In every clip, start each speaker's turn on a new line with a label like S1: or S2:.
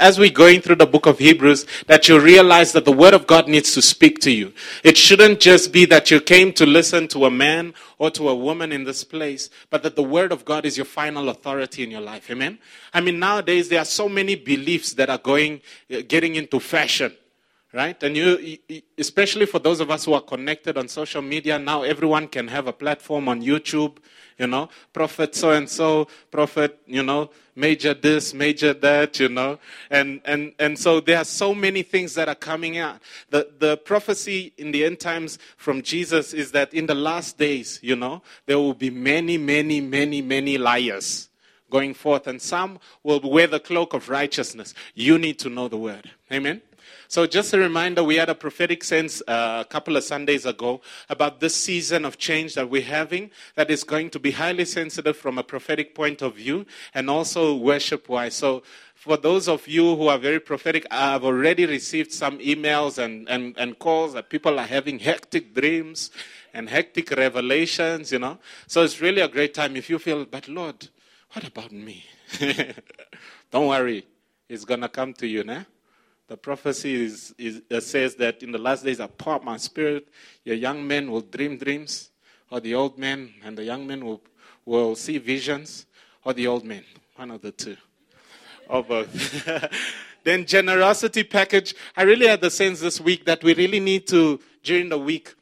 S1: as we're going through the book of Hebrews, that you realize that the word of God needs to speak to you. It shouldn't just be that you came to listen to a man or to a woman in this place, but that the word of God is your final authority in your life. Amen. I mean, nowadays there are so many beliefs that are going, uh, getting into fashion right? And you, especially for those of us who are connected on social media, now everyone can have a platform on YouTube, you know, prophet so and so, prophet, you know, major this, major that, you know, and and and so there are so many things that are coming out. The the prophecy in the end times from Jesus is that in the last days, you know, there will be many, many, many, many liars going forth, and some will wear the cloak of righteousness. You need to know the word. Amen. So, just a reminder we had a prophetic sense uh, a couple of Sundays ago about this season of change that we're having that is going to be highly sensitive from a prophetic point of view and also worship wise. So, for those of you who are very prophetic, I've already received some emails and, and, and calls that people are having hectic dreams and hectic revelations, you know. So, it's really a great time if you feel, but Lord, what about me? Don't worry, it's going to come to you, nah? The prophecy is, is, uh, says that in the last days out my spirit. Your young men will dream dreams, or the old men and the young men will, will see visions, or the old men. One of the two. Or both. then generosity package. I really had the sense this week that we really need to, during the week,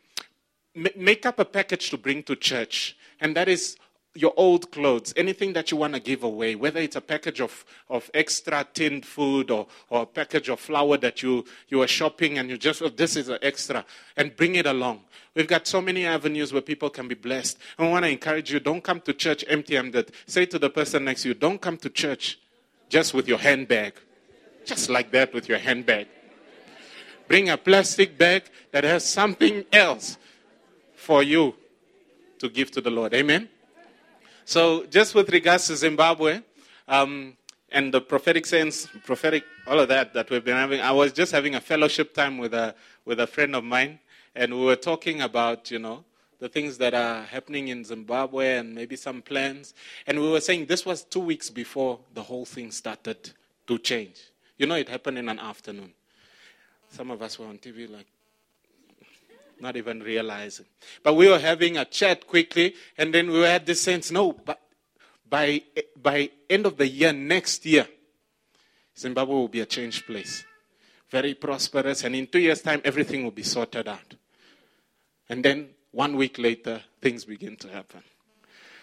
S1: make up a package to bring to church. And that is your old clothes, anything that you want to give away, whether it's a package of, of extra tinned food or, or a package of flour that you, you are shopping and you just, oh, this is an extra, and bring it along. We've got so many avenues where people can be blessed. I want to encourage you don't come to church empty handed. Say to the person next to you, don't come to church just with your handbag. Just like that with your handbag. Bring a plastic bag that has something else for you to give to the Lord. Amen? So, just with regards to Zimbabwe um, and the prophetic sense, prophetic, all of that that we've been having, I was just having a fellowship time with a, with a friend of mine, and we were talking about, you know, the things that are happening in Zimbabwe and maybe some plans. And we were saying this was two weeks before the whole thing started to change. You know, it happened in an afternoon. Some of us were on TV like, not even realizing. But we were having a chat quickly, and then we had this sense no, but by, by end of the year, next year, Zimbabwe will be a changed place. Very prosperous, and in two years' time, everything will be sorted out. And then one week later, things begin to happen.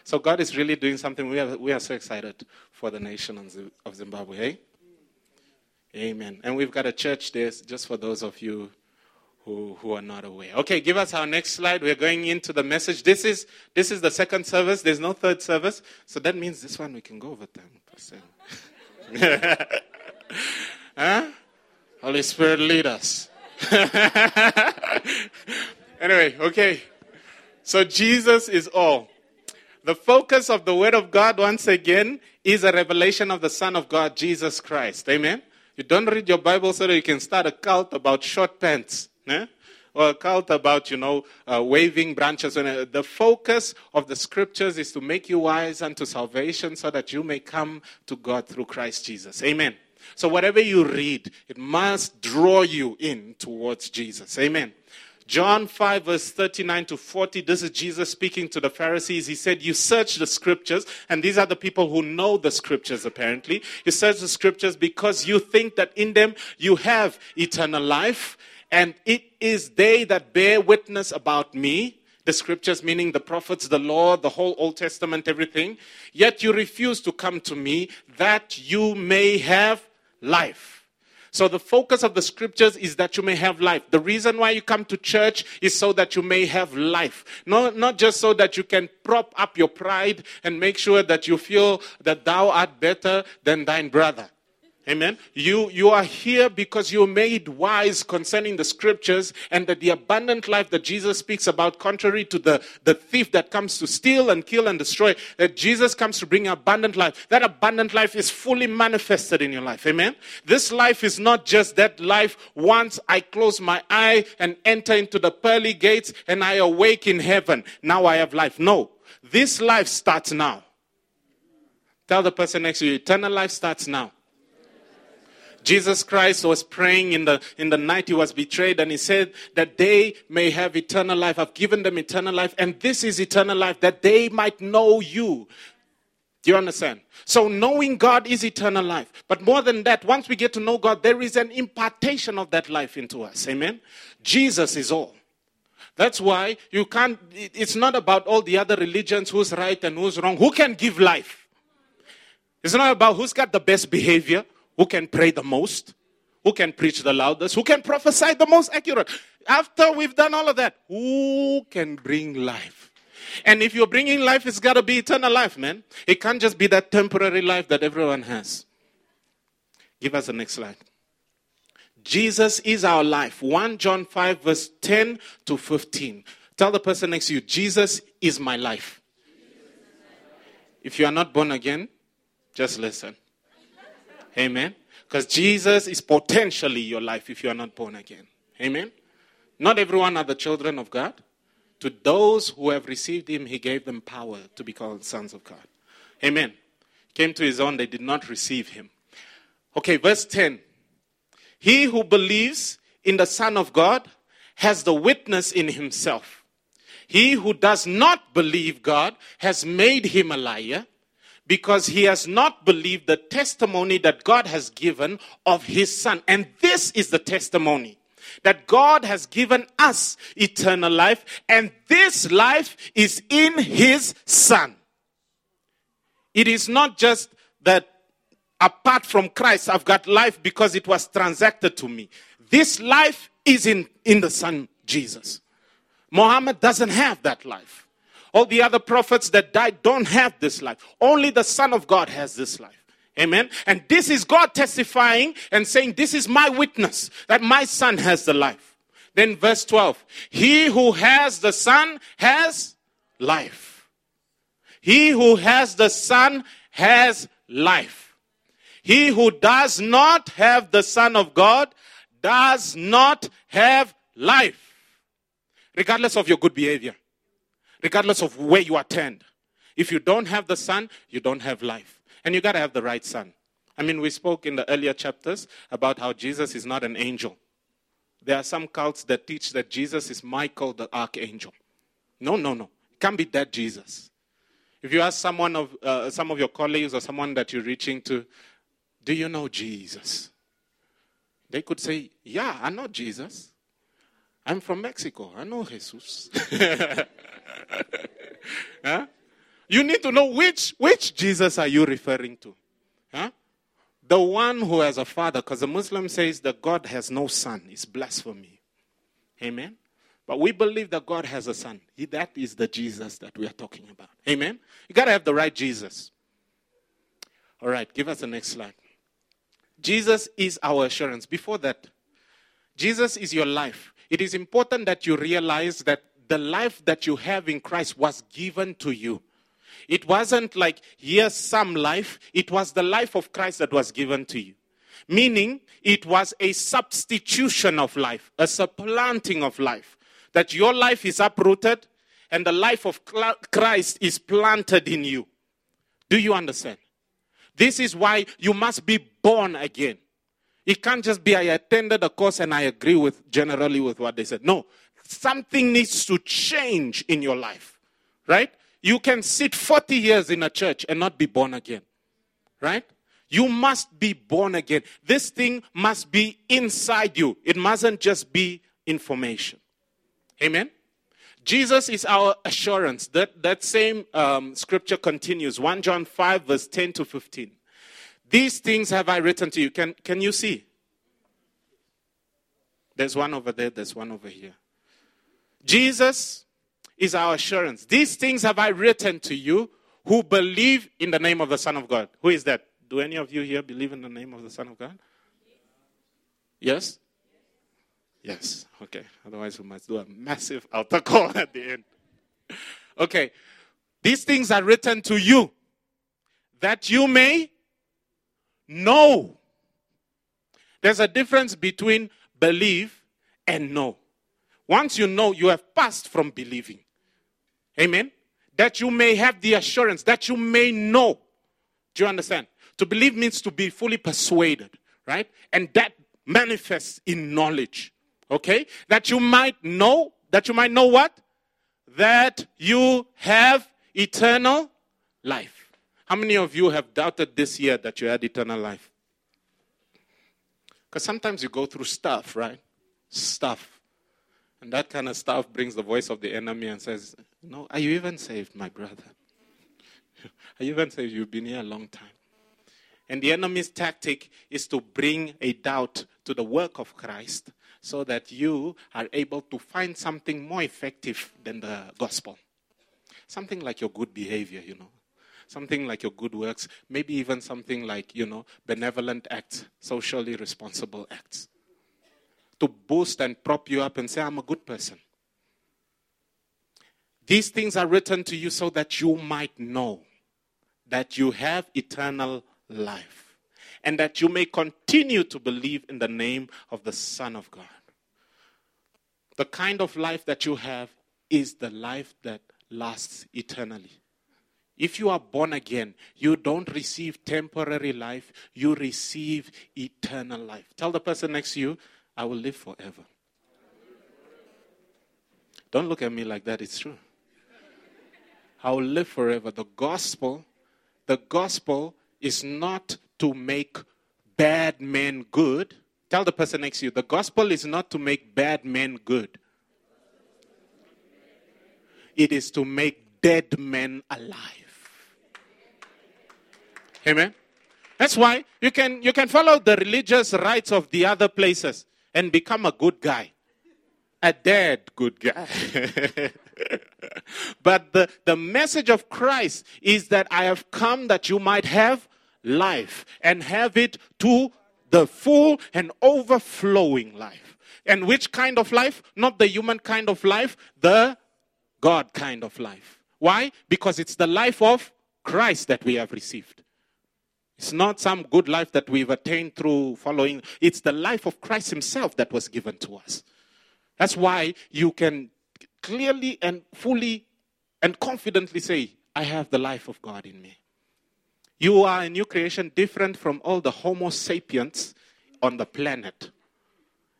S1: So God is really doing something. We are, we are so excited for the nation of Zimbabwe. Eh? Amen. And we've got a church there just for those of you who, who are not aware. Okay, give us our next slide. We're going into the message. This is this is the second service. There's no third service. So that means this one we can go over time. huh? Holy Spirit lead us. anyway, okay. So Jesus is all. The focus of the Word of God, once again, is a revelation of the Son of God, Jesus Christ. Amen? You don't read your Bible so that you can start a cult about short pants. Eh? Or a cult about, you know, uh, waving branches. And uh, the focus of the scriptures is to make you wise unto salvation so that you may come to God through Christ Jesus. Amen. So whatever you read, it must draw you in towards Jesus. Amen. John 5, verse 39 to 40, this is Jesus speaking to the Pharisees. He said, You search the scriptures, and these are the people who know the scriptures apparently. You search the scriptures because you think that in them you have eternal life, and it is they that bear witness about me, the scriptures, meaning the prophets, the law, the whole Old Testament, everything. Yet you refuse to come to me that you may have life. So the focus of the scriptures is that you may have life. The reason why you come to church is so that you may have life. Not, not just so that you can prop up your pride and make sure that you feel that thou art better than thine brother. Amen. You, you are here because you're made wise concerning the scriptures and that the abundant life that Jesus speaks about, contrary to the, the thief that comes to steal and kill and destroy, that Jesus comes to bring abundant life. That abundant life is fully manifested in your life. Amen. This life is not just that life once I close my eye and enter into the pearly gates and I awake in heaven. Now I have life. No. This life starts now. Tell the person next to you, eternal life starts now. Jesus Christ was praying in the, in the night he was betrayed, and he said that they may have eternal life. I've given them eternal life, and this is eternal life, that they might know you. Do you understand? So, knowing God is eternal life. But more than that, once we get to know God, there is an impartation of that life into us. Amen? Jesus is all. That's why you can't, it's not about all the other religions who's right and who's wrong. Who can give life? It's not about who's got the best behavior. Who can pray the most? Who can preach the loudest? Who can prophesy the most accurate? After we've done all of that, who can bring life? And if you're bringing life, it's got to be eternal life, man. It can't just be that temporary life that everyone has. Give us the next slide. Jesus is our life. 1 John 5, verse 10 to 15. Tell the person next to you, Jesus is my life. If you are not born again, just listen. Amen. Because Jesus is potentially your life if you are not born again. Amen. Not everyone are the children of God. To those who have received him, he gave them power to be called sons of God. Amen. Came to his own, they did not receive him. Okay, verse 10. He who believes in the Son of God has the witness in himself. He who does not believe God has made him a liar because he has not believed the testimony that God has given of his son. And this is the testimony that God has given us eternal life, and this life is in his son. It is not just that apart from Christ, I've got life because it was transacted to me. This life is in, in the son Jesus. Muhammad doesn't have that life. All the other prophets that died don't have this life. Only the Son of God has this life. Amen. And this is God testifying and saying, This is my witness that my Son has the life. Then, verse 12 He who has the Son has life. He who has the Son has life. He who does not have the Son of God does not have life, regardless of your good behavior regardless of where you attend. If you don't have the Son, you don't have life. And you got to have the right Son. I mean, we spoke in the earlier chapters about how Jesus is not an angel. There are some cults that teach that Jesus is Michael the archangel. No, no, no. It can't be that Jesus. If you ask someone of uh, some of your colleagues or someone that you're reaching to, do you know Jesus? They could say, Yeah, I know Jesus. I'm from Mexico. I know Jesus. huh? You need to know which, which Jesus are you referring to? Huh? The one who has a father, because the Muslim says that God has no son. It's blasphemy. Amen? But we believe that God has a son. He, that is the Jesus that we are talking about. Amen? You got to have the right Jesus. All right, give us the next slide. Jesus is our assurance. Before that, Jesus is your life. It is important that you realize that the life that you have in Christ was given to you. It wasn't like, here's some life. It was the life of Christ that was given to you. Meaning, it was a substitution of life, a supplanting of life. That your life is uprooted and the life of Christ is planted in you. Do you understand? This is why you must be born again. It can't just be I attended a course and I agree with generally with what they said. No, something needs to change in your life, right? You can sit 40 years in a church and not be born again, right? You must be born again. This thing must be inside you. It mustn't just be information. Amen? Jesus is our assurance. That, that same um, scripture continues 1 John 5, verse 10 to 15. These things have I written to you. Can, can you see? There's one over there, there's one over here. Jesus is our assurance. These things have I written to you who believe in the name of the Son of God. Who is that? Do any of you here believe in the name of the Son of God? Yes? Yes. Okay. Otherwise, we must do a massive altar call at the end. Okay. These things are written to you that you may know. There's a difference between believe and know. Once you know, you have passed from believing. Amen? That you may have the assurance, that you may know. Do you understand? To believe means to be fully persuaded, right? And that manifests in knowledge. Okay? That you might know, that you might know what? That you have eternal life. How many of you have doubted this year that you had eternal life? Because sometimes you go through stuff, right? Stuff. And that kind of stuff brings the voice of the enemy and says, No, are you even saved, my brother? are you even saved? You've been here a long time. And the enemy's tactic is to bring a doubt to the work of Christ so that you are able to find something more effective than the gospel. Something like your good behavior, you know. Something like your good works, maybe even something like, you know, benevolent acts, socially responsible acts. To boost and prop you up and say, I'm a good person. These things are written to you so that you might know that you have eternal life and that you may continue to believe in the name of the Son of God. The kind of life that you have is the life that lasts eternally. If you are born again, you don't receive temporary life, you receive eternal life. Tell the person next to you, I will live forever. Don't look at me like that, it's true. I will live forever. The gospel, the gospel is not to make bad men good. Tell the person next to you, the gospel is not to make bad men good. It is to make dead men alive. Amen. That's why you can you can follow the religious rites of the other places and become a good guy. A dead good guy. but the, the message of Christ is that I have come that you might have life and have it to the full and overflowing life. And which kind of life? Not the human kind of life, the God kind of life. Why? Because it's the life of Christ that we have received. It's not some good life that we've attained through following. It's the life of Christ Himself that was given to us. That's why you can clearly and fully and confidently say, I have the life of God in me. You are a new creation different from all the Homo sapiens on the planet.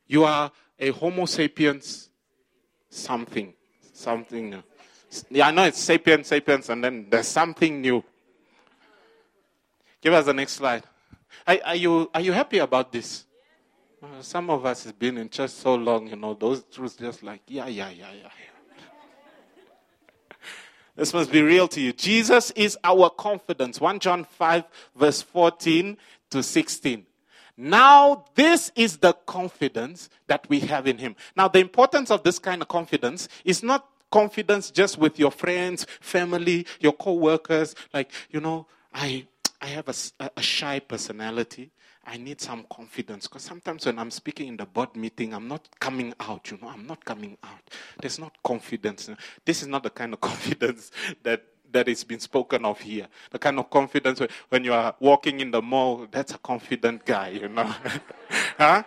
S1: You are a Homo sapiens something. Something. Yeah, I know it's sapiens, sapiens, and then there's something new. Give us the next slide. Are, are you, are you happy about this? Uh, some of us have been in church so long, you know, those truths just like, yeah, yeah, yeah, yeah. This must be real to you. Jesus is our confidence. 1 John 5, verse 14 to 16. Now, this is the confidence that we have in Him. Now, the importance of this kind of confidence is not confidence just with your friends, family, your co workers. Like, you know, I, I have a, a shy personality. I need some confidence because sometimes when I'm speaking in the board meeting, I'm not coming out. You know, I'm not coming out. There's not confidence. This is not the kind of confidence that that is being spoken of here. The kind of confidence when you are walking in the mall, that's a confident guy, you know. huh?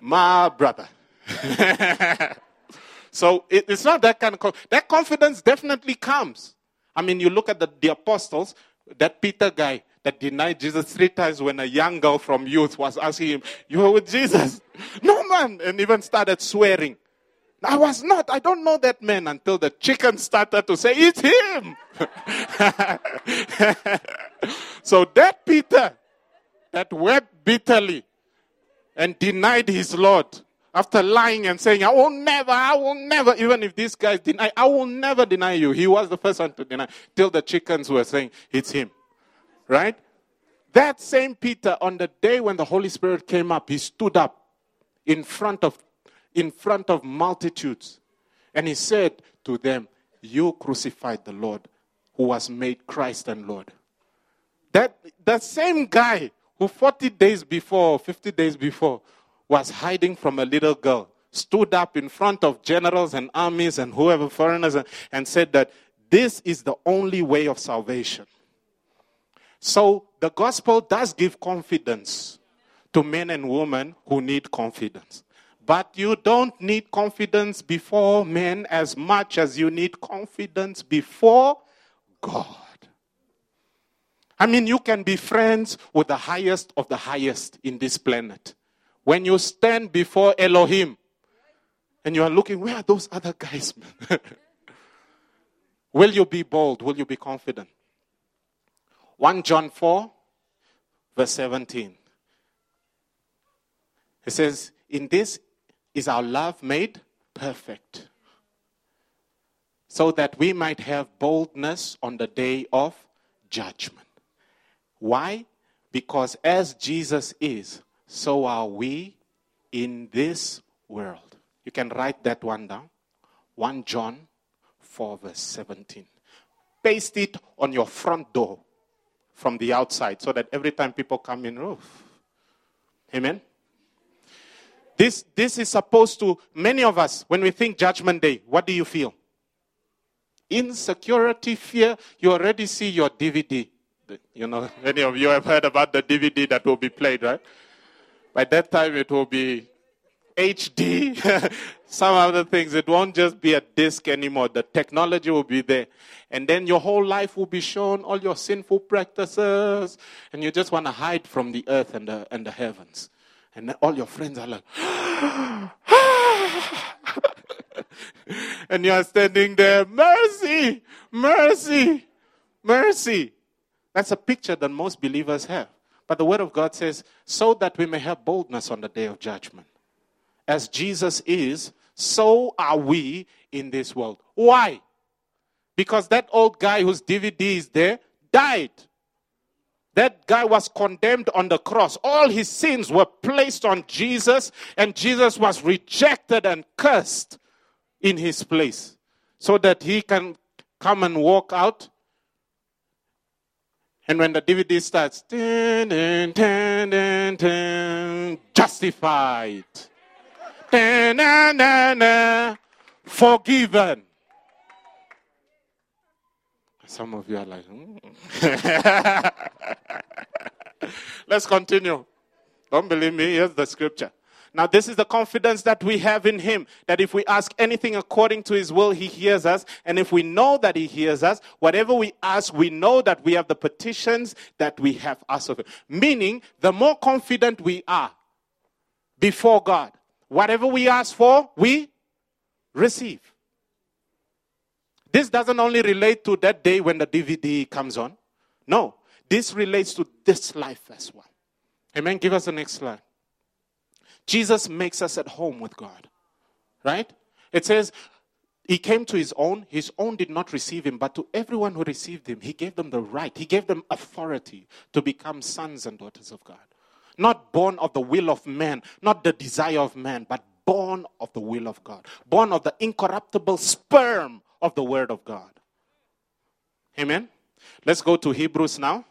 S1: My brother. so it, it's not that kind of that confidence definitely comes. I mean, you look at the, the apostles, that Peter guy, that denied Jesus three times when a young girl from youth was asking him, You were with Jesus? No, man. And even started swearing. I was not. I don't know that man until the chicken started to say, It's him. so that Peter that wept bitterly and denied his Lord after lying and saying, I will never, I will never, even if these guys deny, I will never deny you. He was the first one to deny till the chickens were saying, It's him. Right? That same Peter, on the day when the Holy Spirit came up, he stood up in front of, in front of multitudes and he said to them, You crucified the Lord who was made Christ and Lord. That, that same guy who 40 days before, 50 days before, was hiding from a little girl, stood up in front of generals and armies and whoever, foreigners, and, and said that this is the only way of salvation. So the gospel does give confidence to men and women who need confidence. But you don't need confidence before men as much as you need confidence before God. I mean, you can be friends with the highest of the highest in this planet. When you stand before Elohim and you are looking, where are those other guys? Will you be bold? Will you be confident? 1 John 4, verse 17. It says, In this is our love made perfect, so that we might have boldness on the day of judgment. Why? Because as Jesus is, so are we in this world. You can write that one down. 1 John 4, verse 17. Paste it on your front door from the outside so that every time people come in, oh, amen. This, this is supposed to, many of us, when we think Judgment Day, what do you feel? Insecurity, fear. You already see your DVD. You know, many of you have heard about the DVD that will be played, right? By that time, it will be HD, some other things. It won't just be a disc anymore. The technology will be there. And then your whole life will be shown, all your sinful practices. And you just want to hide from the earth and the, and the heavens. And all your friends are like, and you are standing there, mercy, mercy, mercy. That's a picture that most believers have. But the Word of God says, so that we may have boldness on the day of judgment. As Jesus is, so are we in this world. Why? Because that old guy whose DVD is there died. That guy was condemned on the cross. All his sins were placed on Jesus, and Jesus was rejected and cursed in his place so that he can come and walk out. And when the DVD starts, dun, dun, dun, justified na, na, na, forgiven. Some of you are like, mm. let's continue. Don't believe me? Here's the scripture. Now, this is the confidence that we have in Him that if we ask anything according to His will, He hears us. And if we know that He hears us, whatever we ask, we know that we have the petitions that we have asked of Him. Meaning, the more confident we are before God, Whatever we ask for, we receive. This doesn't only relate to that day when the DVD comes on. No, this relates to this life as well. Amen. Give us the next slide. Jesus makes us at home with God. Right? It says, He came to His own, His own did not receive Him, but to everyone who received Him, He gave them the right, He gave them authority to become sons and daughters of God. Not born of the will of man, not the desire of man, but born of the will of God. Born of the incorruptible sperm of the Word of God. Amen. Let's go to Hebrews now.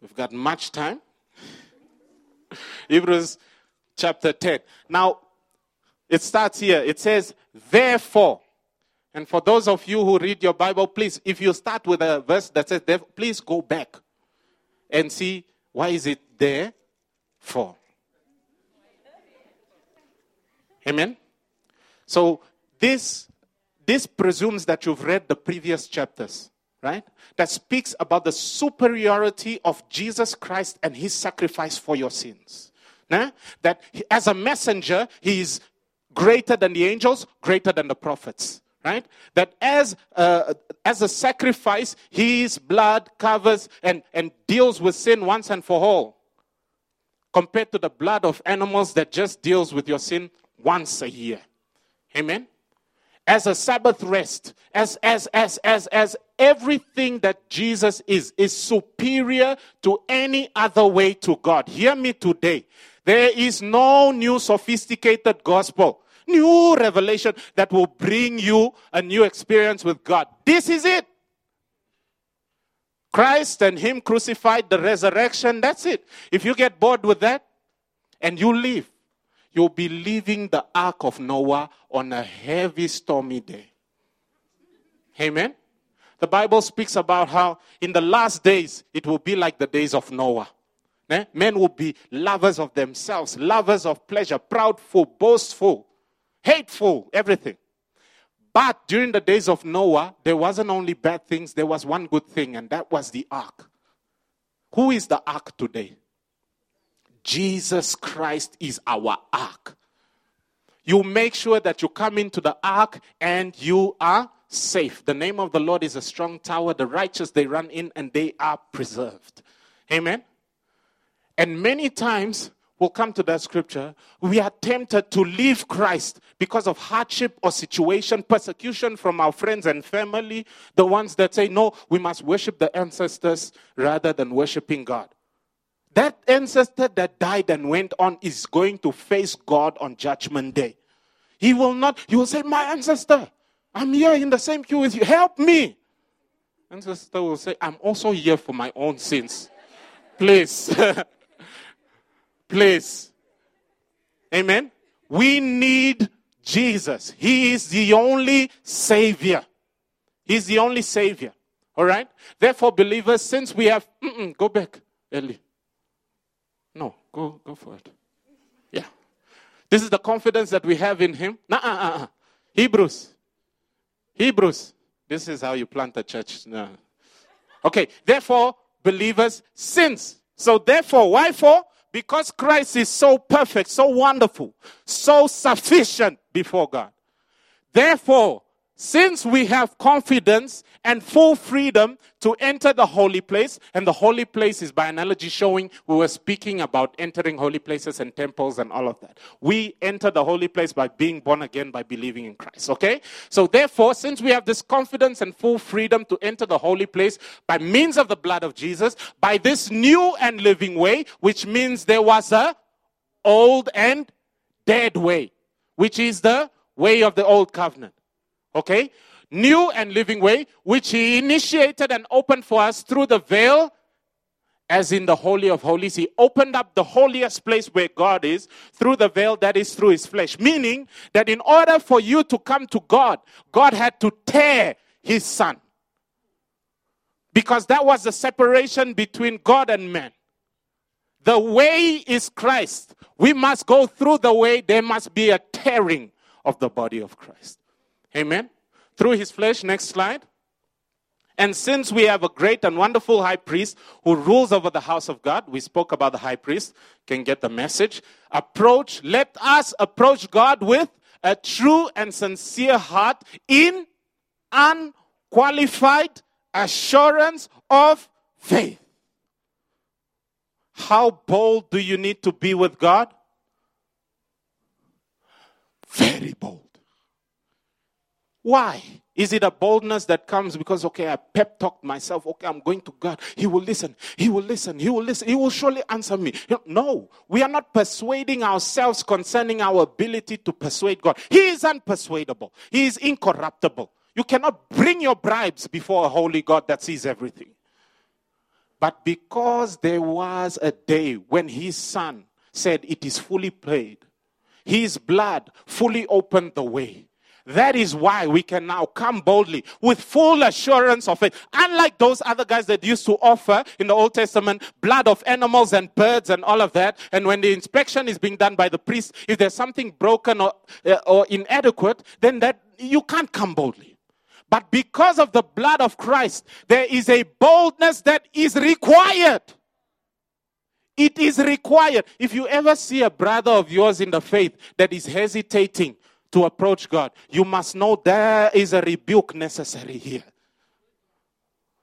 S1: We've got much time. Hebrews chapter 10. Now, it starts here. It says, Therefore, and for those of you who read your Bible, please, if you start with a verse that says, therefore please go back and see why is it there for. Amen? So this, this presumes that you've read the previous chapters, right? That speaks about the superiority of Jesus Christ and his sacrifice for your sins. That as a messenger, he is greater than the angels, greater than the prophets. Right? That as, uh, as a sacrifice, his blood covers and, and deals with sin once and for all compared to the blood of animals that just deals with your sin once a year. Amen. As a Sabbath rest, as as as as as everything that Jesus is is superior to any other way to God. Hear me today. There is no new sophisticated gospel, new revelation that will bring you a new experience with God. This is it. Christ and Him crucified, the resurrection, that's it. If you get bored with that and you leave, you'll be leaving the ark of Noah on a heavy, stormy day. Amen? The Bible speaks about how in the last days it will be like the days of Noah. Eh? Men will be lovers of themselves, lovers of pleasure, proudful, boastful, hateful, everything. But during the days of Noah, there wasn't only bad things, there was one good thing, and that was the ark. Who is the ark today? Jesus Christ is our ark. You make sure that you come into the ark and you are safe. The name of the Lord is a strong tower. The righteous, they run in and they are preserved. Amen. And many times, we'll come to that scripture, we are tempted to leave Christ because of hardship or situation, persecution from our friends and family, the ones that say, no, we must worship the ancestors rather than worshiping God. That ancestor that died and went on is going to face God on Judgment Day. He will not, he will say, My ancestor, I'm here in the same queue with you. Help me. Ancestor will say, I'm also here for my own sins. Please. Please. Amen. We need Jesus. He is the only Savior. He's the only Savior. All right? Therefore, believers, since we have. go back, Ellie. No, go, go for it. Yeah. This is the confidence that we have in Him. Nah, uh, uh, uh. Hebrews. Hebrews. This is how you plant a church. No. Okay, therefore, believers, since. So, therefore, why for? Because Christ is so perfect, so wonderful, so sufficient before God. Therefore, since we have confidence and full freedom to enter the holy place, and the holy place is by analogy showing we were speaking about entering holy places and temples and all of that. We enter the holy place by being born again by believing in Christ. Okay? So, therefore, since we have this confidence and full freedom to enter the holy place by means of the blood of Jesus, by this new and living way, which means there was a old and dead way, which is the way of the old covenant. Okay? New and living way, which he initiated and opened for us through the veil, as in the Holy of Holies. He opened up the holiest place where God is through the veil that is through his flesh. Meaning that in order for you to come to God, God had to tear his son. Because that was the separation between God and man. The way is Christ. We must go through the way. There must be a tearing of the body of Christ. Amen. Through his flesh, next slide. And since we have a great and wonderful high priest who rules over the house of God, we spoke about the high priest, can get the message. Approach, let us approach God with a true and sincere heart in unqualified assurance of faith. How bold do you need to be with God? Very bold. Why? Is it a boldness that comes because, okay, I pep talked myself, okay, I'm going to God. He will listen. He will listen. He will listen. He will surely answer me. No, we are not persuading ourselves concerning our ability to persuade God. He is unpersuadable, He is incorruptible. You cannot bring your bribes before a holy God that sees everything. But because there was a day when His Son said, It is fully paid, His blood fully opened the way that is why we can now come boldly with full assurance of it. Unlike those other guys that used to offer in the Old Testament blood of animals and birds and all of that. And when the inspection is being done by the priest, if there's something broken or, uh, or inadequate, then that you can't come boldly. But because of the blood of Christ, there is a boldness that is required. It is required. If you ever see a brother of yours in the faith that is hesitating to approach God, you must know there is a rebuke necessary here.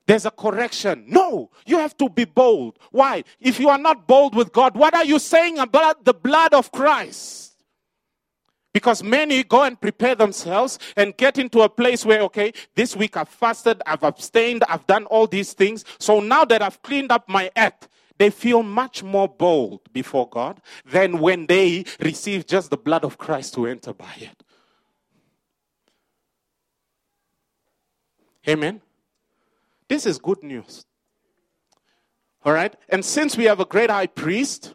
S1: There's a correction. No, you have to be bold. Why? If you are not bold with God, what are you saying about the blood of Christ? Because many go and prepare themselves and get into a place where, okay, this week I've fasted, I've abstained, I've done all these things. So now that I've cleaned up my act, they feel much more bold before God than when they receive just the blood of Christ to enter by it. Amen. This is good news. All right? And since we have a great high priest,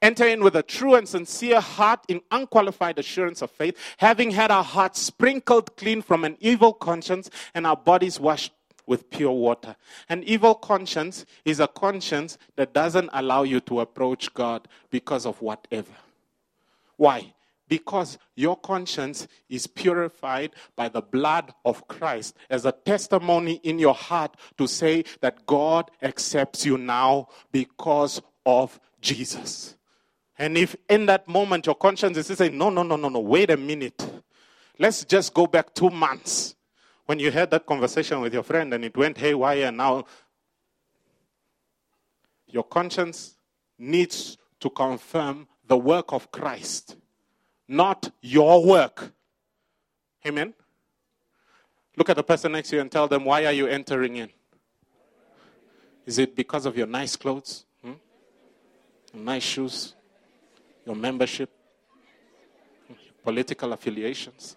S1: enter in with a true and sincere heart in unqualified assurance of faith, having had our hearts sprinkled clean from an evil conscience and our bodies washed with pure water. An evil conscience is a conscience that doesn't allow you to approach God because of whatever. Why? Because your conscience is purified by the blood of Christ as a testimony in your heart to say that God accepts you now because of Jesus. And if in that moment your conscience is saying, no, no, no, no, no, wait a minute. Let's just go back two months when you had that conversation with your friend and it went haywire and now your conscience needs to confirm the work of Christ, not your work. Amen? Look at the person next to you and tell them, Why are you entering in? Is it because of your nice clothes? Hmm? Nice shoes? Your membership? Political affiliations?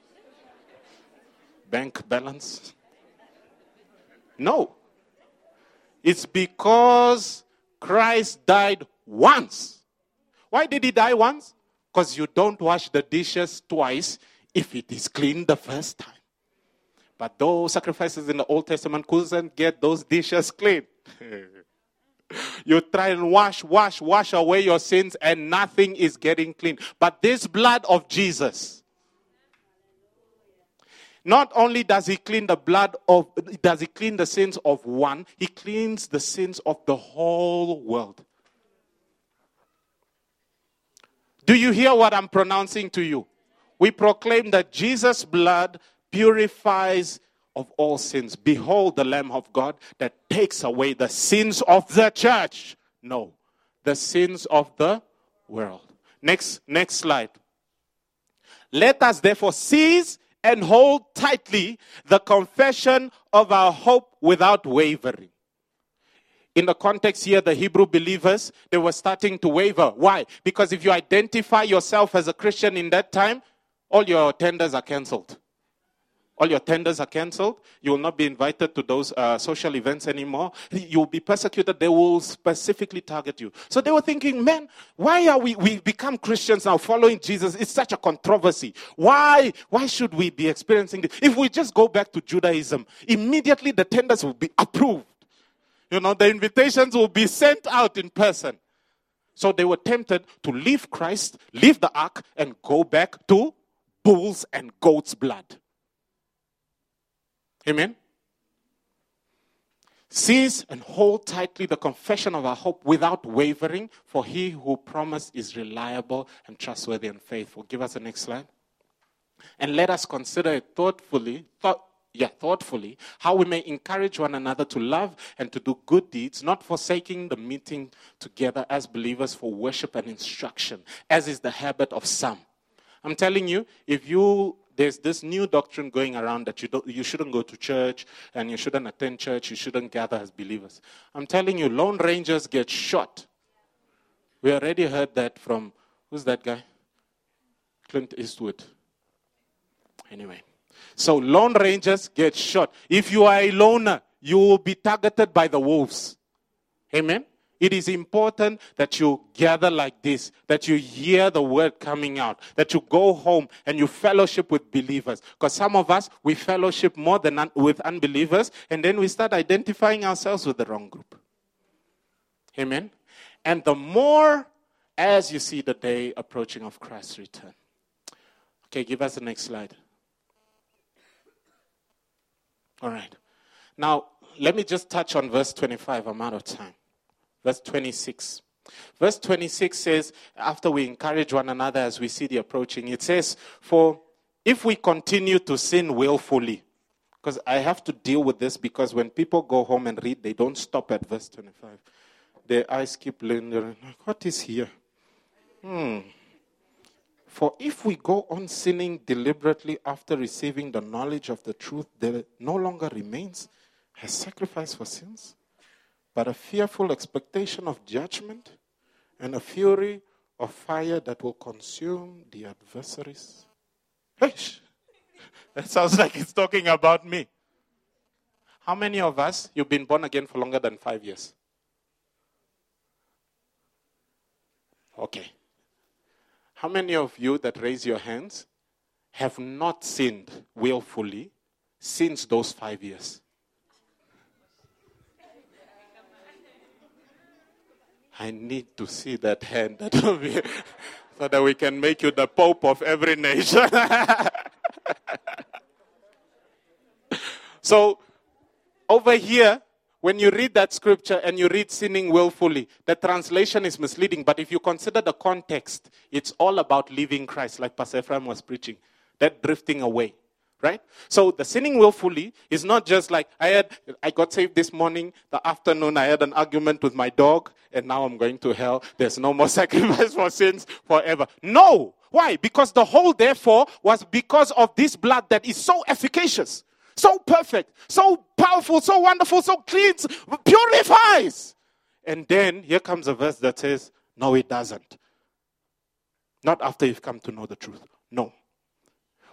S1: Bank balance? No. It's because Christ died once. Why did he die once? Because you don't wash the dishes twice if it is clean the first time. But those sacrifices in the Old Testament couldn't get those dishes clean. you try and wash, wash, wash away your sins, and nothing is getting clean. But this blood of Jesus, not only does he clean the blood of, does he clean the sins of one, he cleans the sins of the whole world. Do you hear what I'm pronouncing to you? We proclaim that Jesus' blood purifies of all sins. Behold the Lamb of God that takes away the sins of the church. No, the sins of the world. Next, next slide. Let us therefore seize and hold tightly the confession of our hope without wavering. In the context here, the Hebrew believers, they were starting to waver. Why? Because if you identify yourself as a Christian in that time, all your tenders are cancelled. All your tenders are cancelled. You will not be invited to those uh, social events anymore. You will be persecuted. They will specifically target you. So they were thinking, man, why are we, we become Christians now following Jesus? It's such a controversy. Why, why should we be experiencing this? If we just go back to Judaism, immediately the tenders will be approved. You know, the invitations will be sent out in person. So they were tempted to leave Christ, leave the ark, and go back to bulls and goats' blood. Amen. Seize and hold tightly the confession of our hope without wavering, for he who promised is reliable and trustworthy and faithful. Give us the next slide. And let us consider it thoughtfully, thought, yeah, thoughtfully, how we may encourage one another to love and to do good deeds, not forsaking the meeting together as believers for worship and instruction, as is the habit of some. I'm telling you, if you there's this new doctrine going around that you, don't, you shouldn't go to church and you shouldn't attend church, you shouldn't gather as believers. I'm telling you, Lone Rangers get shot. We already heard that from, who's that guy? Clint Eastwood. Anyway. So Lone Rangers get shot. If you are a loner, you will be targeted by the wolves. Amen? It is important that you gather like this, that you hear the word coming out, that you go home and you fellowship with believers. Because some of us, we fellowship more than un- with unbelievers, and then we start identifying ourselves with the wrong group. Amen? And the more as you see the day approaching of Christ's return. Okay, give us the next slide. All right. Now, let me just touch on verse 25. I'm out of time. Verse 26. Verse 26 says, after we encourage one another as we see the approaching, it says, For if we continue to sin willfully, because I have to deal with this because when people go home and read, they don't stop at verse 25. Their eyes keep lingering. What is here? Hmm. For if we go on sinning deliberately after receiving the knowledge of the truth, there no longer remains a sacrifice for sins, but a fearful expectation of judgment and a fury of fire that will consume the adversaries. Eish. That sounds like it's talking about me. How many of us, you've been born again for longer than five years? Okay. How many of you that raise your hands have not sinned willfully since those five years? I need to see that hand. so that we can make you the Pope of every nation. so, over here, when you read that scripture and you read sinning willfully, the translation is misleading. But if you consider the context, it's all about leaving Christ, like Pastor Ephraim was preaching, that drifting away right? So the sinning willfully is not just like I had I got saved this morning, the afternoon I had an argument with my dog, and now I'm going to hell. There's no more sacrifice for sins forever. No. Why? Because the whole therefore was because of this blood that is so efficacious, so perfect, so powerful, so wonderful, so cleans, purifies. And then here comes a verse that says, No, it doesn't. Not after you've come to know the truth. No.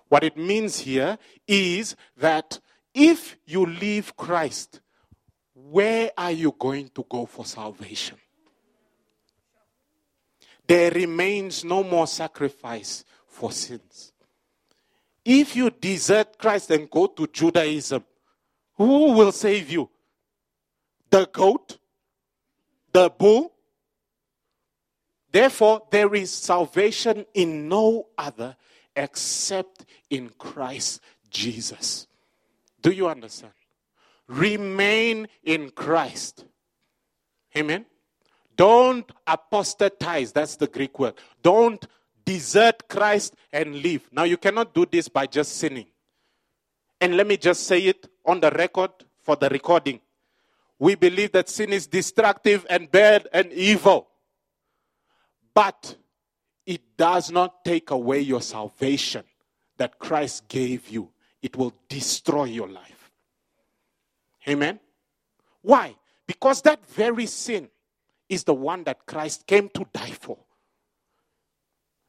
S1: What it means here is that if you leave Christ, where are you going to go for salvation? There remains no more sacrifice for sins. If you desert Christ and go to Judaism, who will save you? The goat? The bull? Therefore, there is salvation in no other except in Christ Jesus. Do you understand? Remain in Christ. Amen. Don't apostatize. That's the Greek word. Don't desert Christ and leave. Now, you cannot do this by just sinning. And let me just say it on the record for the recording. We believe that sin is destructive and bad and evil. But it does not take away your salvation that Christ gave you, it will destroy your life. Amen? Why? Because that very sin is the one that Christ came to die for.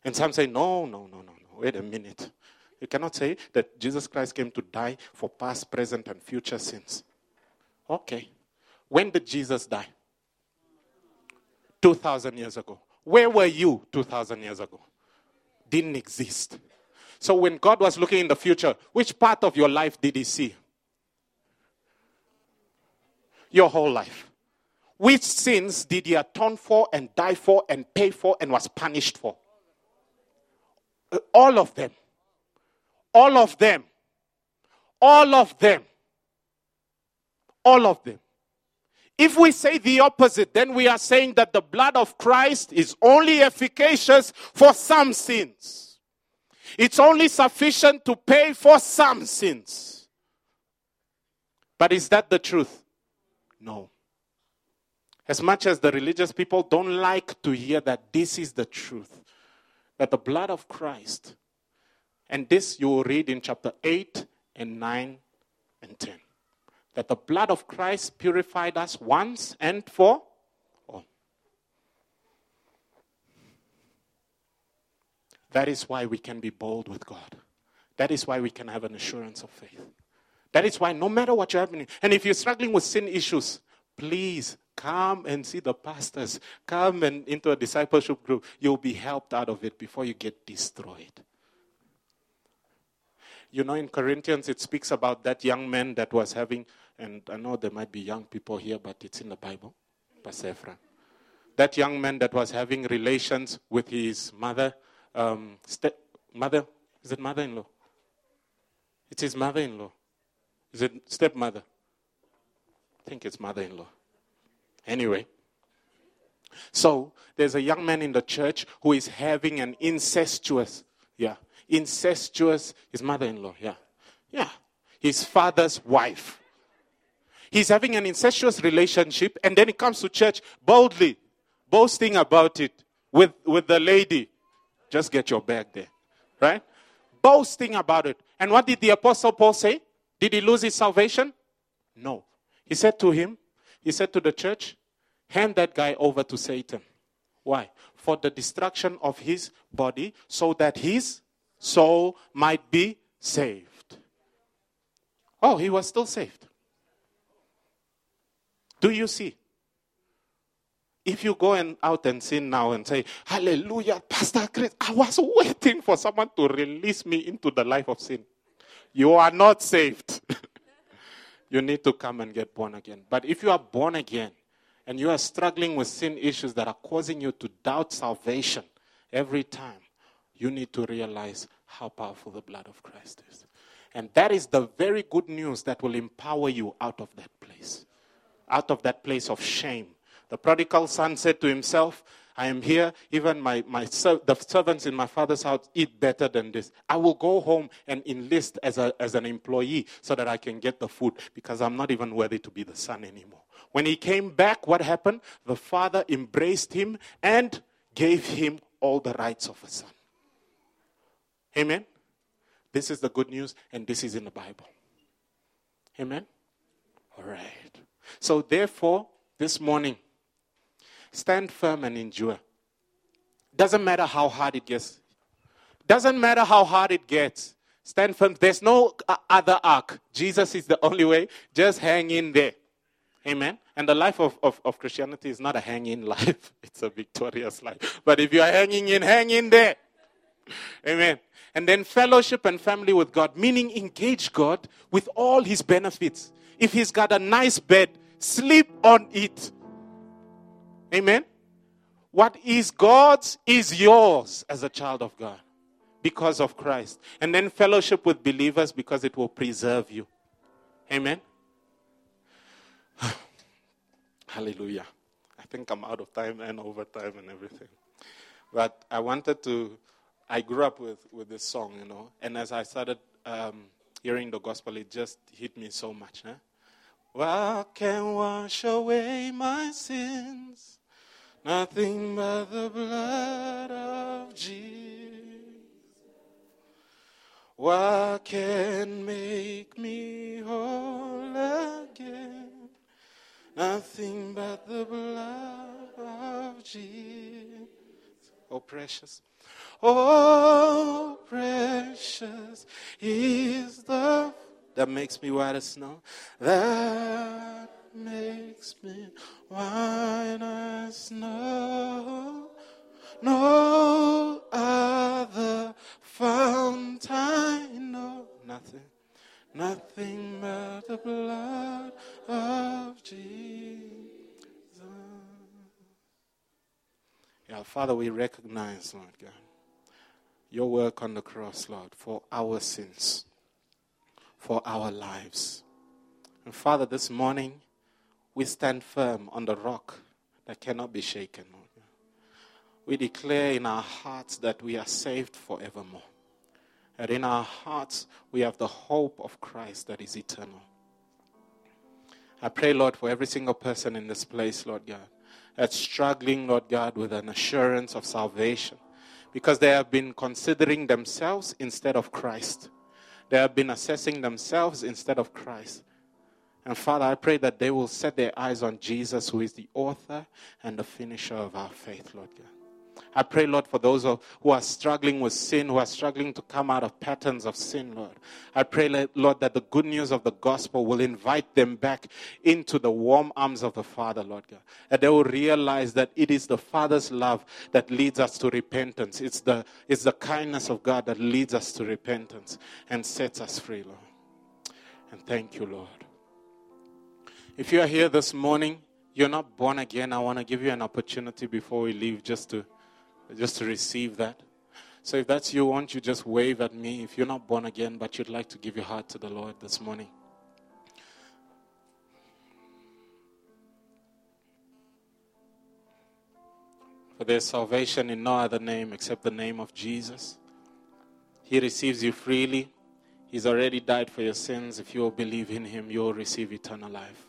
S1: And some say, no, no, no, no, no. Wait a minute. You cannot say that Jesus Christ came to die for past, present, and future sins. Okay. When did Jesus die? 2,000 years ago. Where were you 2,000 years ago? Didn't exist. So when God was looking in the future, which part of your life did he see? Your whole life. Which sins did he atone for and die for and pay for and was punished for? All of them. All of them. All of them. All of them. If we say the opposite, then we are saying that the blood of Christ is only efficacious for some sins. It's only sufficient to pay for some sins. But is that the truth? No. As much as the religious people don't like to hear that this is the truth, that the blood of Christ, and this you will read in chapter 8 and 9 and 10 that the blood of Christ purified us once and for all. That is why we can be bold with God. That is why we can have an assurance of faith. That is why, no matter what you're having, and if you're struggling with sin issues, please come and see the pastors. Come and into a discipleship group. You'll be helped out of it before you get destroyed. You know, in Corinthians, it speaks about that young man that was having and I know there might be young people here, but it's in the Bible, Ephraim. That young man that was having relations with his mother, um, mother, is it mother in law? It's his mother in law. Is it stepmother? I think it's mother in law. Anyway, so there's a young man in the church who is having an incestuous, yeah, incestuous, his mother in law, yeah, yeah, his father's wife. He's having an incestuous relationship, and then he comes to church boldly, boasting about it with, with the lady. Just get your bag there, right? Boasting about it. And what did the Apostle Paul say? Did he lose his salvation? No. He said to him, he said to the church, hand that guy over to Satan. Why? For the destruction of his body, so that his soul might be saved. Oh, he was still saved. Do you see? If you go and out and sin now and say, Hallelujah, Pastor Chris, I was waiting for someone to release me into the life of sin. You are not saved. you need to come and get born again. But if you are born again and you are struggling with sin issues that are causing you to doubt salvation every time, you need to realize how powerful the blood of Christ is. And that is the very good news that will empower you out of that place, out of that place of shame. The prodigal son said to himself, I am here. Even my, my the servants in my father's house eat better than this. I will go home and enlist as, a, as an employee so that I can get the food because I'm not even worthy to be the son anymore. When he came back, what happened? The father embraced him and gave him all the rights of a son. Amen? This is the good news, and this is in the Bible. Amen? All right. So, therefore, this morning, stand firm and endure. Doesn't matter how hard it gets. Doesn't matter how hard it gets. Stand firm. There's no other ark. Jesus is the only way. Just hang in there. Amen. And the life of, of, of Christianity is not a hanging life, it's a victorious life. But if you are hanging in, hang in there. Amen. And then fellowship and family with God, meaning engage God with all his benefits. If he's got a nice bed, sleep on it. Amen. What is God's is yours as a child of God because of Christ. And then fellowship with believers because it will preserve you. Amen. Hallelujah. I think I'm out of time and over time and everything. But I wanted to, I grew up with, with this song, you know, and as I started um, hearing the gospel, it just hit me so much. Eh? What can wash away my sins? Nothing but the blood of Jesus. What can make me whole again? Nothing but the blood of Jesus. Oh, precious. Oh, precious is the that makes me white as snow. That makes me white as snow. No other fount I know. Nothing Nothing but the blood of Jesus. Yeah, Father, we recognize, Lord God, your work on the cross, Lord, for our sins, for our lives. And Father, this morning, we stand firm on the rock that cannot be shaken, We declare in our hearts that we are saved forevermore. And in our hearts, we have the hope of Christ that is eternal. I pray, Lord, for every single person in this place, Lord God, that's struggling, Lord God, with an assurance of salvation because they have been considering themselves instead of Christ. They have been assessing themselves instead of Christ. And Father, I pray that they will set their eyes on Jesus, who is the author and the finisher of our faith, Lord God. I pray, Lord, for those who are struggling with sin, who are struggling to come out of patterns of sin, Lord. I pray, Lord, that the good news of the gospel will invite them back into the warm arms of the Father, Lord God. And they will realize that it is the Father's love that leads us to repentance. It's the, it's the kindness of God that leads us to repentance and sets us free, Lord. And thank you, Lord. If you are here this morning, you're not born again, I want to give you an opportunity before we leave just to just to receive that. So if that's you, won't you just wave at me if you're not born again, but you'd like to give your heart to the Lord this morning? For there's salvation in no other name except the name of Jesus. He receives you freely. He's already died for your sins. If you will believe in him, you will receive eternal life.